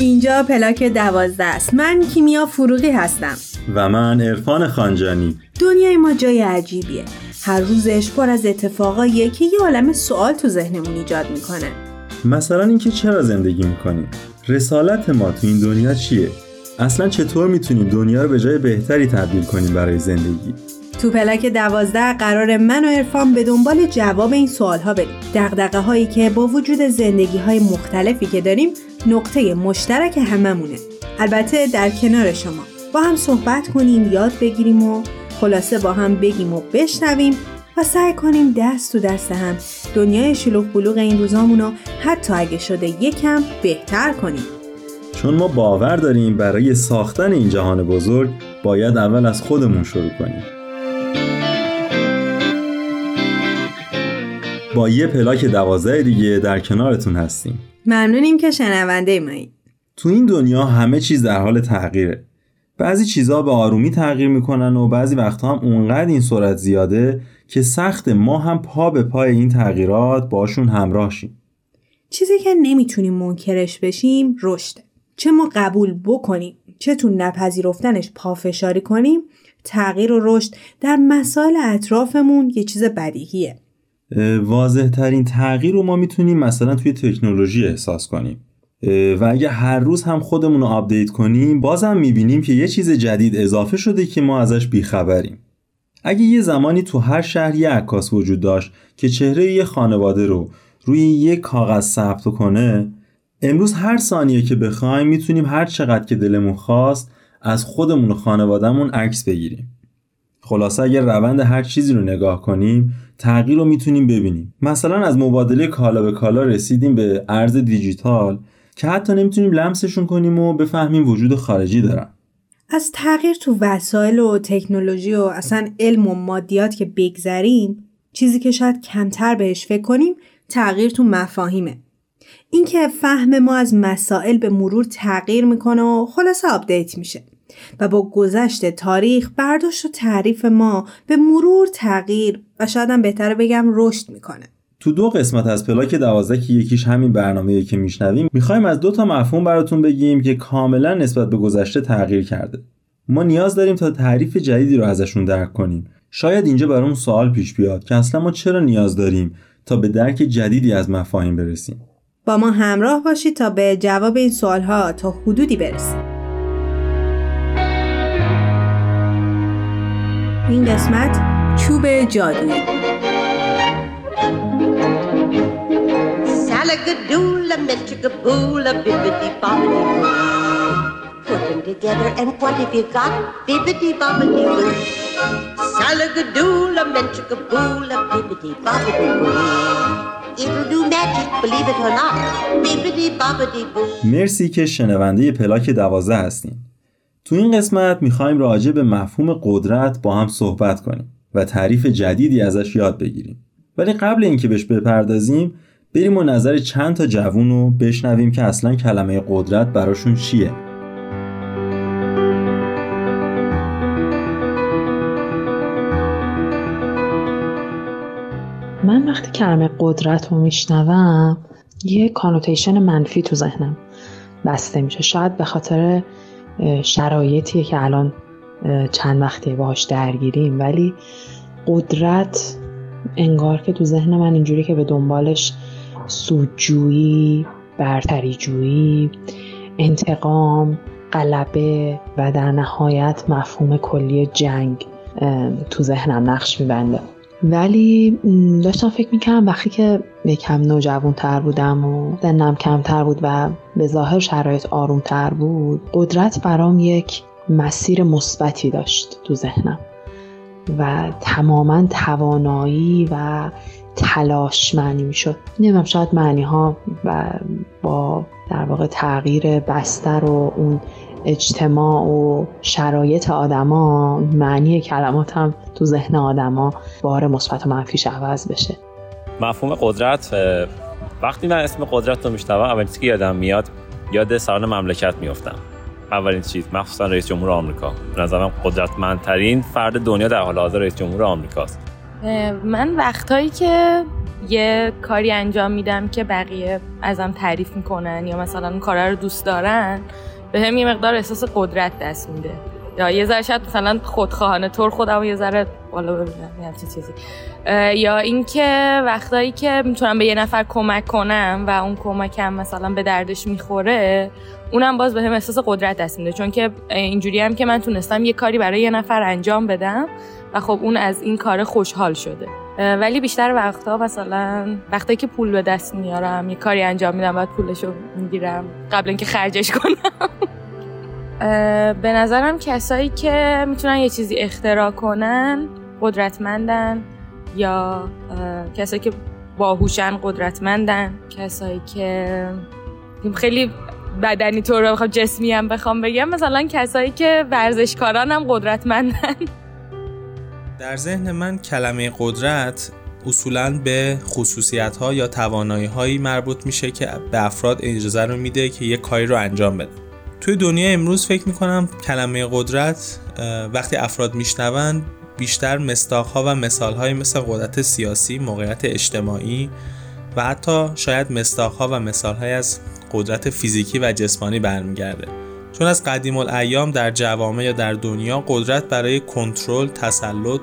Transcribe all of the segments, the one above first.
اینجا پلاک دوازده است. من کیمیا فروغی هستم. و من عرفان خانجانی. دنیای ما جای عجیبیه. هر روزش پر از اتفاقاییه که یه عالم سوال تو ذهنمون ایجاد می‌کنه. مثلا اینکه چرا زندگی می‌کنیم؟ رسالت ما تو این دنیا چیه؟ اصلا چطور می‌تونیم دنیا رو به جای بهتری تبدیل کنیم برای زندگی؟ تو پلاک دوازده قرار من و عرفان به دنبال جواب این سوال ها بریم. دقدقه هایی که با وجود زندگی های مختلفی که داریم نقطه مشترک هممونه. البته در کنار شما. با هم صحبت کنیم یاد بگیریم و خلاصه با هم بگیم و بشنویم و سعی کنیم دست تو دست هم. دنیای شلوغ بلوغ این روزامون رو حتی اگه شده یکم بهتر کنیم. چون ما باور داریم برای ساختن این جهان بزرگ باید اول از خودمون شروع کنیم. با یه پلاک دوازده دیگه در کنارتون هستیم. ممنونیم که شنونده مایی. تو این دنیا همه چیز در حال تغییره. بعضی چیزها به آرومی تغییر می‌کنن و بعضی وقتها هم اونقدر این سرعت زیاده که سخت ما هم پا به پای این تغییرات باشون همراه شیم. چیزی که نمی‌تونیم منکرش بشیم رشده. چه ما قبول بکنیم چه تو نپذیرفتنش پافشاری کنیم تغییر و رشد در مسائل اطرافمون یه چیز بدیهیه. واضح ترین تغییر رو ما می‌تونیم مثلا توی تکنولوژی احساس کنیم. و اگه هر روز هم خودمون رو آپدیت کنیم بازم می‌بینیم که یه چیز جدید اضافه شده که ما ازش بیخبریم. اگه یه زمانی تو هر شهر یه عکاس وجود داشت که چهره یه خانواده رو روی یه کاغذ ثبت کنه امروز هر ثانیه که بخوایم می‌تونیم هر چقدر که دلمون خواست از خودمون و خانوادهمون عکس بگیریم. خلاصه اگر روند هر چیزی رو نگاه کنیم تغییر رو می‌تونیم ببینیم. مثلا از مبادله کالا به کالا رسیدیم به ارز دیجیتال که حتی نمی‌تونیم لمسشون کنیم و بفهمیم وجود خارجی دارن. از تغییر تو وسایل و تکنولوژی و اصلا علم و مادیات که بگذریم چیزی که شاید کمتر بهش فکر کنیم تغییر تو مفاهیمه. اینکه فهم ما از مسائل به مرور تغییر می‌کنه و خلاصه آپدیت میشه. و با گذشت تاریخ برداشت و تعریف ما به مرور تغییر و شاید بهتره بگم رشد می‌کنه. تو دو قسمت از پلاک دوازده که یکیش همین برنامه که میشنویم می‌خوایم از دو تا مفهوم براتون بگیم که کاملا نسبت به گذشته تغییر کرده. ما نیاز داریم تا تعریف جدیدی رو ازشون درک کنیم. شاید اینجا برامون سوال پیش بیاد که اصلا ما چرا نیاز داریم تا به درک جدیدی از مفاهیم برسیم؟ با ما همراه باشید تا به جواب این سوال ها تا حدودی برسیم. این قسمت چوب جادویی Salagadoola, bibbidi bobbidi boo. Put them together and what have you got? Bibbidi bobbidi boo. Salagadoola, metricaboola, bibbidi bobbidi boo. It'll do magic, believe it or not. Bibbidi bobbidi boo. مرسی که شنونده پلاک دوازده هستین. تو این قسمت می‌خوایم راجع به مفهوم قدرت با هم صحبت کنیم و تعریف جدیدی ازش یاد بگیریم. ولی قبل اینکه بهش بپردازیم بریم و نظر چند تا جوون رو بشنویم که اصلا کلمه قدرت براشون چیه من وقتی کلمه قدرت رو میشنوم یه کانوتیشن منفی تو ذهنم بسته میشه شاید به خاطر شرایطیه که الان چند وقتی باهاش درگیریم. ولی قدرت انگار که تو ذهن من اینجوری که به دنبالش سودجویی برتریجویی انتقام غلبه و در نهایت مفهوم کلی جنگ تو ذهنم نقش میبنده. ولی داشتم فکر می‌کردم وقتی که یکم نوجوان تر بودم و سنم کمتر بود و به ظاهر شرایط آروم تر بود قدرت برام یک مسیر مثبتی داشت تو ذهنم و تماما توانایی و تلاش معنی می‌شد. نمی‌دونم شاید معنی ها و با در واقع تغییر بستر و اون اجتماع و شرایط آدما معنی کلمات هم تو ذهن آدما بار مثبت و منفیش عوض بشه. مفهوم قدرت وقتی من اسم قدرت رو میشنوم اولین چیزی که یادم میاد یاد سران مملکت میافتم. اولین چیز مخصوصا رئیس جمهور آمریکا. به نظرم قدرتمندترین فرد دنیا در حال حاضر رئیس جمهور آمریکاست. من وقتایی که یه کاری انجام میدم که بقیه ازم تعریف می‌کنن یا مثلا اون کارا رو دوست دارن به هم یه مقدار احساس قدرت دست میده. یا یه ذره شاید مثلا خودخواهانه طور خودم یه ذره بالا ببینم یه چیزی. یا اینکه وقتایی که می‌تونم به یه نفر کمک کنم و اون کمکم مثلا به دردش می‌خوره اونم باز به هم احساس قدرت دست میده. چون که اینجوری هم که من تونستم یه کاری برای یه نفر انجام بدم و خب اون از این کار خوشحال شده. ولی بیشتر وقتها مثلا وقتی که پول به دست میارم یه کاری انجام میدم بعد پولشو می‌گیرم قبل اینکه خرجش کنم. به نظرم کسایی که می‌تونن یه چیزی اختراع کنن قدرتمندن یا کسایی که باهوشن قدرتمندن. کسایی که خیلی بدنی طور بخوام جسمی هم بخوام بگم. مثلا کسایی که ورزشکاران هم قدرتمندن. در ذهن من کلمه قدرت اصولا به خصوصیت ها یا توانایی هایی مربوط میشه که به افراد اجازه رو میده که یه کاری رو انجام بدن. توی دنیا امروز فکر می‌کنم کلمه قدرت وقتی افراد میشنوند بیشتر مستاخ و مثال های مثل قدرت سیاسی، موقعیت اجتماعی و حتی شاید مستاخ و مثال های از قدرت فیزیکی و جسمانی برمیگرده. چون از قدیم الایام در جوامع یا در دنیا قدرت برای کنترل، تسلط،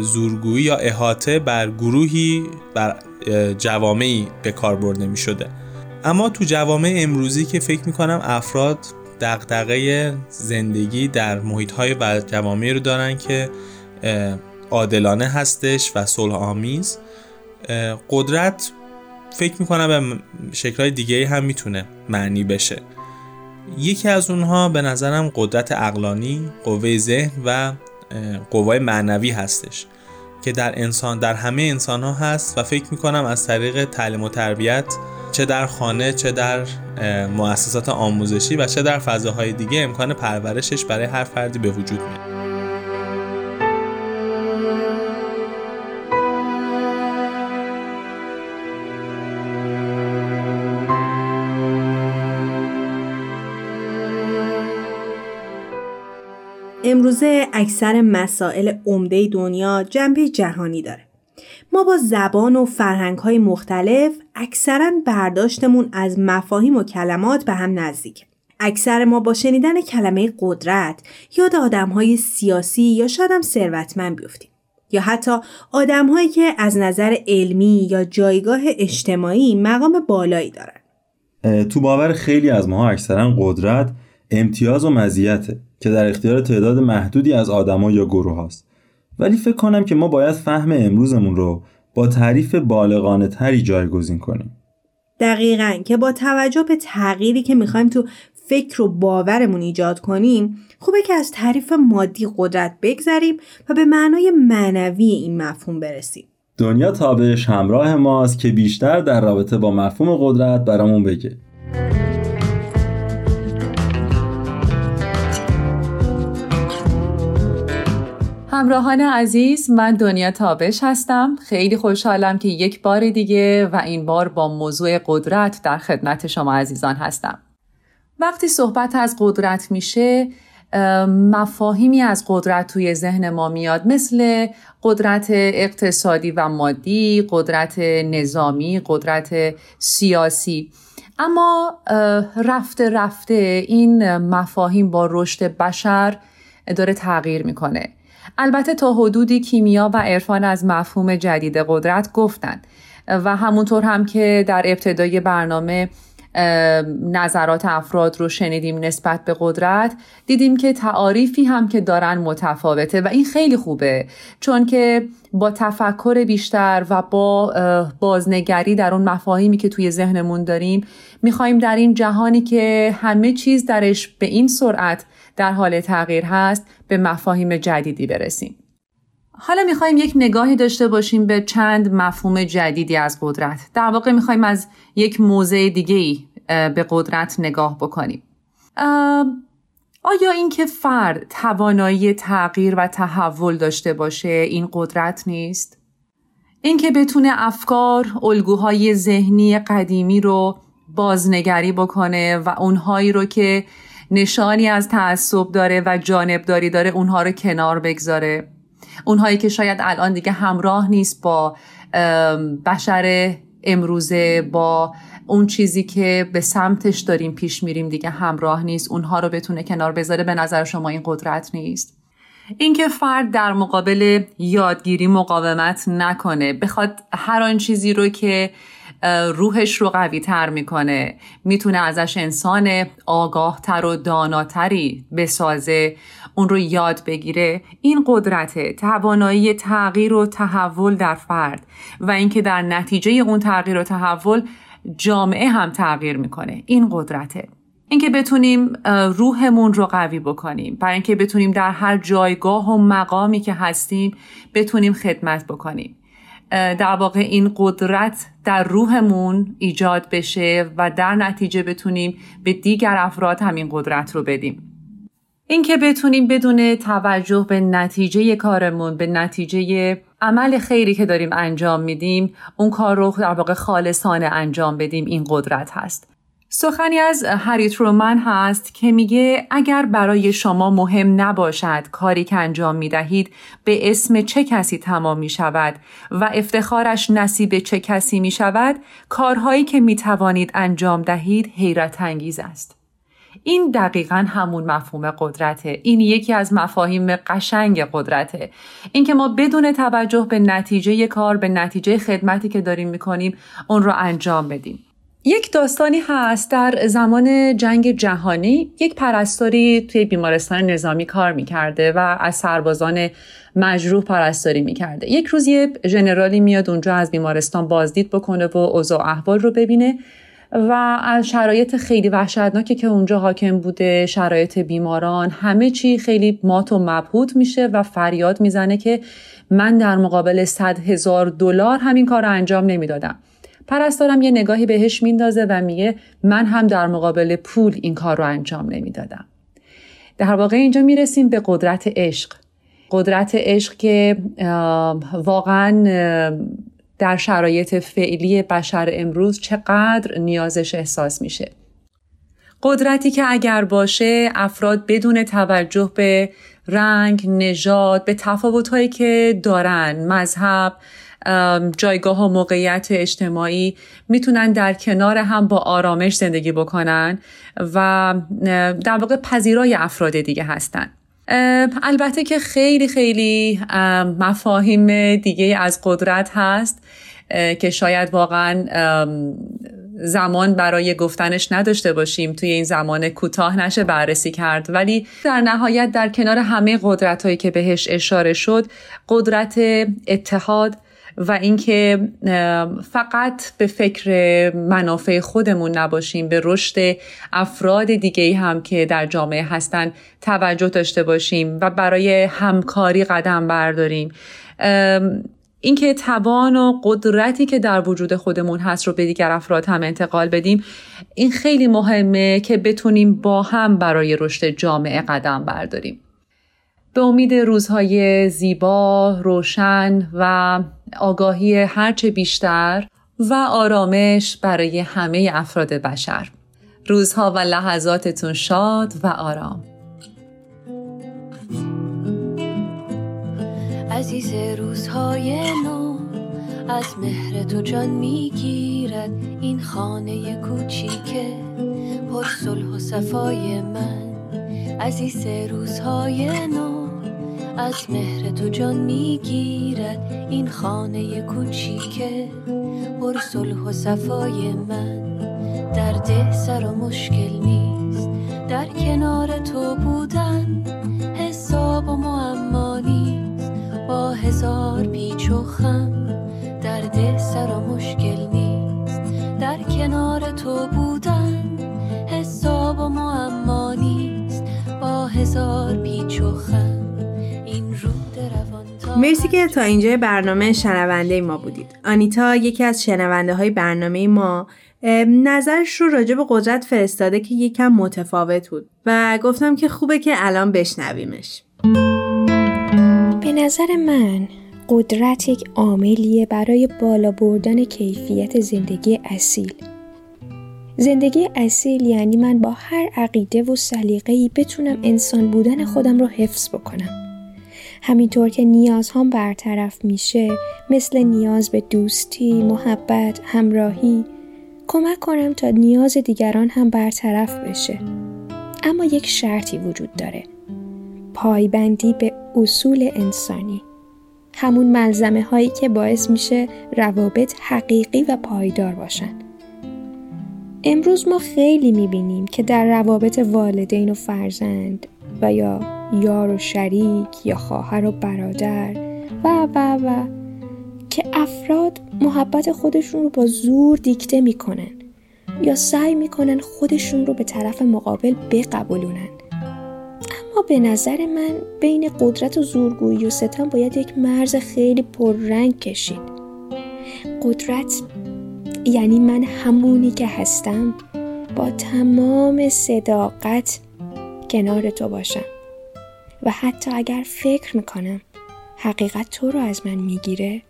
زورگویی یا احاطه بر گروهی بر جوامعی به کار برده می شده اما تو جوامع امروزی که فکر می کنم افراد دغدغه زندگی در محیط های و جوامعی رو دارن که عادلانه هستش و صلح آمیز قدرت فکر می‌کنم به شکلهای دیگه هم می‌تونه معنی بشه. یکی از اونها به نظرم قدرت اقلانی، قوه ذهن و قوای معنوی هستش که در انسان در همه انسان ها هست و فکر می‌کنم از طریق تعلیم و تربیت چه در خانه چه در مؤسسات آموزشی و چه در فضاهای دیگه امکان پرورشش برای هر فردی به وجود میاد. امروزه اکثر مسائل عمده دنیا جنبه جهانی داره. ما با زبان و فرهنگ های مختلف اکثرا برداشتمون از مفاهیم و کلمات به هم نزدیک. اکثر ما با شنیدن کلمه قدرت یاد آدم های سیاسی یا شاید هم ثروتمند بیفتیم. یا حتی آدم هایی که از نظر علمی یا جایگاه اجتماعی مقام بالایی دارن. تو باور خیلی از ما اکثرا قدرت امتیاز و مزیته که در اختیار تعداد محدودی از آدما یا گروه هاست. ولی فکر کنم که ما باید فهم امروزمون رو با تعریف بالغانه تری جایگزین کنیم. دقیقا که با توجه به تغییری که می‌خوایم تو فکر و باورمون ایجاد کنیم خوبه که از تعریف مادی قدرت بگذریم و به معنای معنوی این مفهوم برسیم. دنیا تابش همراه ماست که بیشتر در رابطه با مفهوم قدرت برامون بگه. همراهان عزیز من دنیا تابش هستم. خیلی خوشحالم که یک بار دیگه و این بار با موضوع قدرت در خدمت شما عزیزان هستم. وقتی صحبت از قدرت میشه مفاهیمی از قدرت توی ذهن ما میاد مثل قدرت اقتصادی و مادی قدرت نظامی قدرت سیاسی. اما رفته رفته این مفاهیم با رشد بشر داره تغییر می‌کنه. البته تا حدودی کیمیا و عرفان از مفهوم جدید قدرت گفتند و همونطور هم که در ابتدای برنامه نظرات افراد رو شنیدیم نسبت به قدرت دیدیم که تعاریفی هم که دارن متفاوته و این خیلی خوبه چون که با تفکر بیشتر و با بازنگری در اون مفاهیمی که توی ذهنمون داریم می‌خوایم در این جهانی که همه چیز درش به این سرعت در حال تغییر هست به مفاهیم جدیدی برسیم. حالا می‌خوایم یک نگاهی داشته باشیم به چند مفهوم جدیدی از قدرت. در واقع می‌خوایم از یک موضع دیگه ای به قدرت نگاه بکنیم. آیا اینکه فرد توانایی تغییر و تحول داشته باشه این قدرت نیست؟ اینکه بتونه افکار، الگوهای ذهنی قدیمی رو بازنگری بکنه و اونهایی رو که نشانی از تعصب داره و جانبداری داره اونها رو کنار بگذاره. اونهایی که شاید الان دیگه همراه نیست با بشر امروزه با اون چیزی که به سمتش داریم پیش میریم دیگه همراه نیست. اونها رو بتونه کنار بذاره به نظر شما این قدرت نیست؟ اینکه فرد در مقابل یادگیری مقاومت نکنه بخواد هر آن چیزی رو که روحش رو قوی تر می‌کنه. می‌تونه ازش انسان آگاه تر و داناتری بسازه. اون رو یاد بگیره. این قدرت توانایی تغییر و تحول در فرد و اینکه در نتیجه اون تغییر و تحول جامعه هم تغییر می‌کنه. این قدرته. اینکه بتونیم روحمون رو قوی بکنیم. برای اینکه بتونیم در هر جایگاه و مقامی که هستیم بتونیم خدمت بکنیم. در واقع این قدرت در روحمون ایجاد بشه و در نتیجه بتونیم به دیگر افراد همین قدرت رو بدیم. اینکه بتونیم بدون توجه به نتیجه کارمون به نتیجه عمل خیری که داریم انجام میدیم اون کار رو در واقع خالصانه انجام بدیم این قدرت هست. سخنی از هری ترومن هست که میگه اگر برای شما مهم نباشد کاری که انجام می دهید به اسم چه کسی تمام می شود و افتخارش نصیب چه کسی می شود کارهایی که می توانید انجام دهید حیرت انگیز است. این دقیقا همون مفهوم قدرته. این یکی از مفاهیم قشنگ قدرته. اینکه ما بدون توجه به نتیجه کار به نتیجه خدمتی که داریم می‌کنیم اون رو انجام بدیم. یک داستانی هست در زمان جنگ جهانی. یک پرستاری توی بیمارستان نظامی کار می‌کرده و از سربازان مجروح پرستاری می‌کرده. یک روز یه ژنرالی میاد اونجا از بیمارستان بازدید بکنه و اوضاع احوال رو ببینه و از شرایط خیلی وحشتناکی که اونجا حاکم بوده شرایط بیماران همه چی خیلی مات و مبهوت میشه و فریاد می‌زنه که من در مقابل صد هزار دلار همین کار رو انجام نمی‌دادم. پرستارم یه نگاهی بهش میندازه و میگه من هم در مقابل پول این کار رو انجام نمی‌دادم. در واقع اینجا می‌رسیم به قدرت عشق. قدرت عشق که واقعا در شرایط فعلی بشر امروز چقدر نیازش احساس میشه. قدرتی که اگر باشه افراد بدون توجه به رنگ، نژاد، به تفاوتهایی که دارن، مذهب، جایگاه و موقعیت اجتماعی می‌تونن در کنار هم با آرامش زندگی بکنن و در واقع پذیرای افراد دیگه هستن. البته که خیلی خیلی مفاهیم دیگه از قدرت هست که شاید واقعا زمان برای گفتنش نداشته باشیم توی این زمان کوتاه نشه بررسی کرد. ولی در نهایت در کنار همه قدرت هایی که بهش اشاره شد قدرت اتحاد و اینکه فقط به فکر منافع خودمون نباشیم به رشد افراد دیگه هم که در جامعه هستن توجه داشته باشیم و برای همکاری قدم برداریم. اینکه توان و قدرتی که در وجود خودمون هست رو به دیگر افراد هم انتقال بدیم این خیلی مهمه که بتونیم با هم برای رشد جامعه قدم برداریم. به امید روزهای زیبا، روشن و آگاهی هرچه بیشتر و آرامش برای همه افراد بشر. روزها و لحظاتتون شاد و آرام. عزیز روزهای نو از مهر تو جان می‌گیرد این خانه کوچیکه پر صلح و صفای من عزیز روزهای نو از مهر تو جان می‌گیرد این خانه کوچیکه. پر صلح و صفای من درد سر و مشکل نیست. در کنار تو بودن حساب و معما نیست. با هزار پیچ و خم درد سر و مشکل نیست. در کنار تو بودن حساب و معما نیست. با هزار پیچ و خم مرسی که تا اینجا برنامه شنونده ما بودید. آنیتا یکی از شنونده های برنامه ما نظرش رو راجع به قدرت فرستاده که یکم متفاوت بود و گفتم که خوبه که الان بشنویمش. به نظر من قدرت یک عاملیه برای بالا بردن کیفیت زندگی اصیل. زندگی اصیل یعنی من با هر عقیده و سلیقه‌ای بتونم انسان بودن خودم رو حفظ بکنم. همینطور که نیاز هم برطرف میشه مثل نیاز به دوستی، محبت، همراهی کمک کنم تا نیاز دیگران هم برطرف بشه. اما یک شرطی وجود داره. پایبندی به اصول انسانی. همون ملزمه هایی که باعث میشه روابط حقیقی و پایدار باشن. امروز ما خیلی می‌بینیم که در روابط والدین و فرزند و یا یار و شریک یا خواهر و برادر و و و که افراد محبت خودشون رو با زور دیکته می‌کنن یا سعی می‌کنن خودشون رو به طرف مقابل بقبولونن. اما به نظر من بین قدرت و زورگویی و ستم باید یک مرز خیلی پررنگ کشید. قدرت یعنی من همونی که هستم با تمام صداقت کنار تو باشم. و حتی اگر فکر می‌کنم حقیقت تو رو از من می‌گیره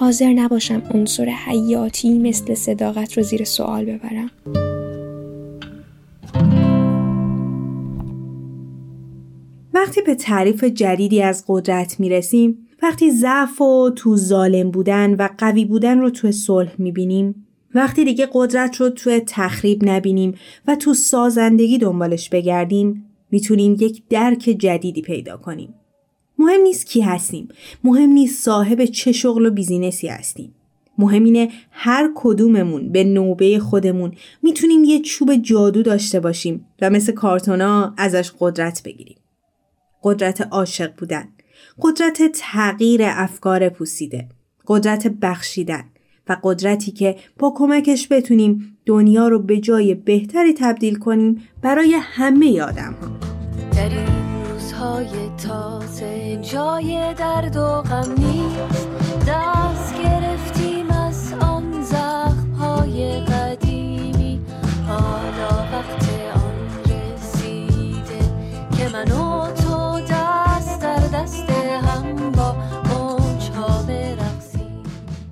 حاضر نباشم عنصر حیاتی مثل صداقت رو زیر سوال ببرم. وقتی به تعریف جدیدی از قدرت می‌رسیم وقتی ضعف و تو ظالم بودن و قوی بودن رو تو صلح می‌بینیم وقتی دیگه قدرت رو تو تخریب نبینیم و تو سازندگی دنبالش بگردیم می‌تونیم یک درک جدیدی پیدا کنیم. مهم نیست کی هستیم. مهم نیست صاحب چه شغل و بیزینسی هستیم. مهم اینه هر کدوممون به نوبه خودمون می‌تونیم یه چوب جادو داشته باشیم و مثل کارتونا ازش قدرت بگیریم. قدرت عاشق بودن. قدرت تغییر افکار پوسیده. قدرت بخشیدن. و قدرتی که با کمکش بتونیم دنیا رو به جای بهتری تبدیل کنیم برای همه آدم ها. در این روزهای تازه جای درد و غم نیست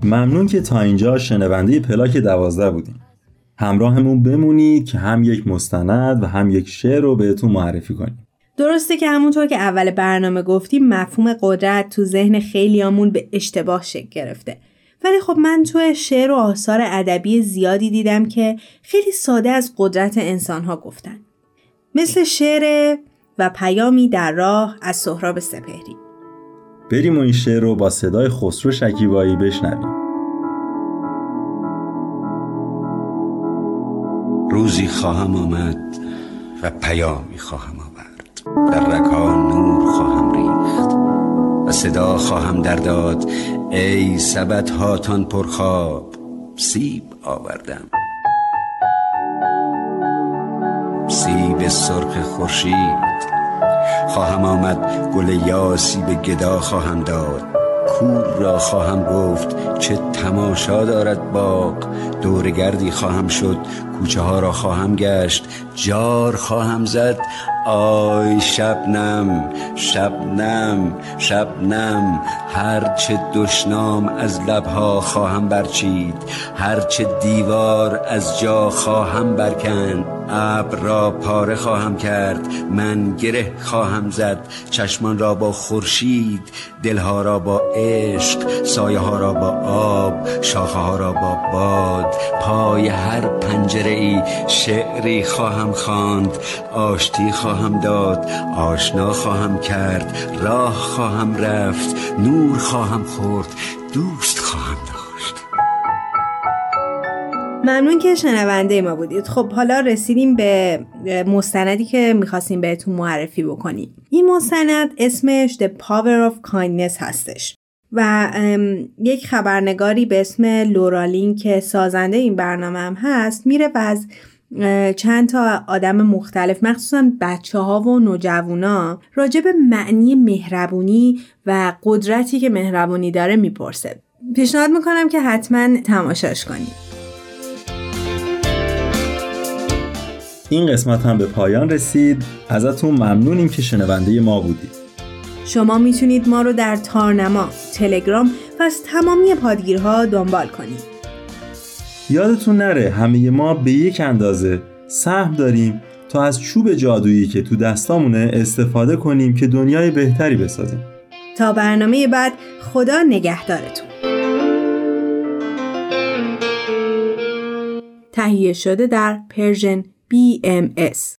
ممنون که تا اینجا شنونده پلاک دوازده بودیم همراهمون بمونید که هم یک مستند و هم یک شعر رو بهتون معرفی کنیم. درسته که همونطور که اول برنامه گفتیم مفهوم قدرت تو ذهن خیلیامون به اشتباه شکل گرفته. ولی خب من تو شعر و آثار ادبی زیادی دیدم که خیلی ساده از قدرت انسانها گفتن. مثل شعر و پیامی در راه از سهراب سپهری. بریم و این شعر رو با صدای خسرو شکیبایی بشنویم. روزی خواهم آمد و پیامی خواهم آورد. در رکا نور خواهم ریخت و صدا خواهم در داد. ای سبت هاتان پرخواب سیب آوردم. سیب سرخ خورشید خواهم آمد گل یاسی به گدا خواهم داد. کور را خواهم گفت چه تماشا دارد باغ. دورگردی خواهم شد کوچه ها را خواهم گشت. جار خواهم زد آی شبنم شبنم شبنم هرچه دشنام از لبها خواهم برچید هرچه دیوار از جا خواهم برکند. ابر را پاره خواهم کرد من گره خواهم زد. چشمان را با خورشید دلها را با عشق سایه ها را با آب شاخه ها را با باد. پای هر پنجره ای شعری خواهم خواند آشتی خواهم داد آشنا خواهم کرد راه خواهم رفت نور خواهم خورد دوست خواهم داشت. ممنون که شنونده ما بودید. خب حالا رسیدیم به مستندی که می‌خواستیم بهتون معرفی بکنیم. این مستند اسمش The Power of Kindness هستش. و یک خبرنگاری به اسم لورالین که سازنده این برنامه هم هست میره و از چند تا آدم مختلف مخصوصا بچه ها و نوجوانا راجع به معنی مهربونی و قدرتی که مهربونی داره می‌پرسه. پیشنهاد می‌کنم که حتما تماشاش کنید این قسمت هم به پایان رسید. ازتون ممنونیم که شنونده ما بودید. شما می‌تونید ما رو در تارنما، تلگرام و از تمامی پادگیرها دنبال کنید. یادتون نره همه ما به یک اندازه سهم داریم تا از چوب جادویی که تو دستامونه استفاده کنیم که دنیای بهتری بسازیم. تا برنامه بعد خدا نگهدارتون. تهیه شده در پرژن BMS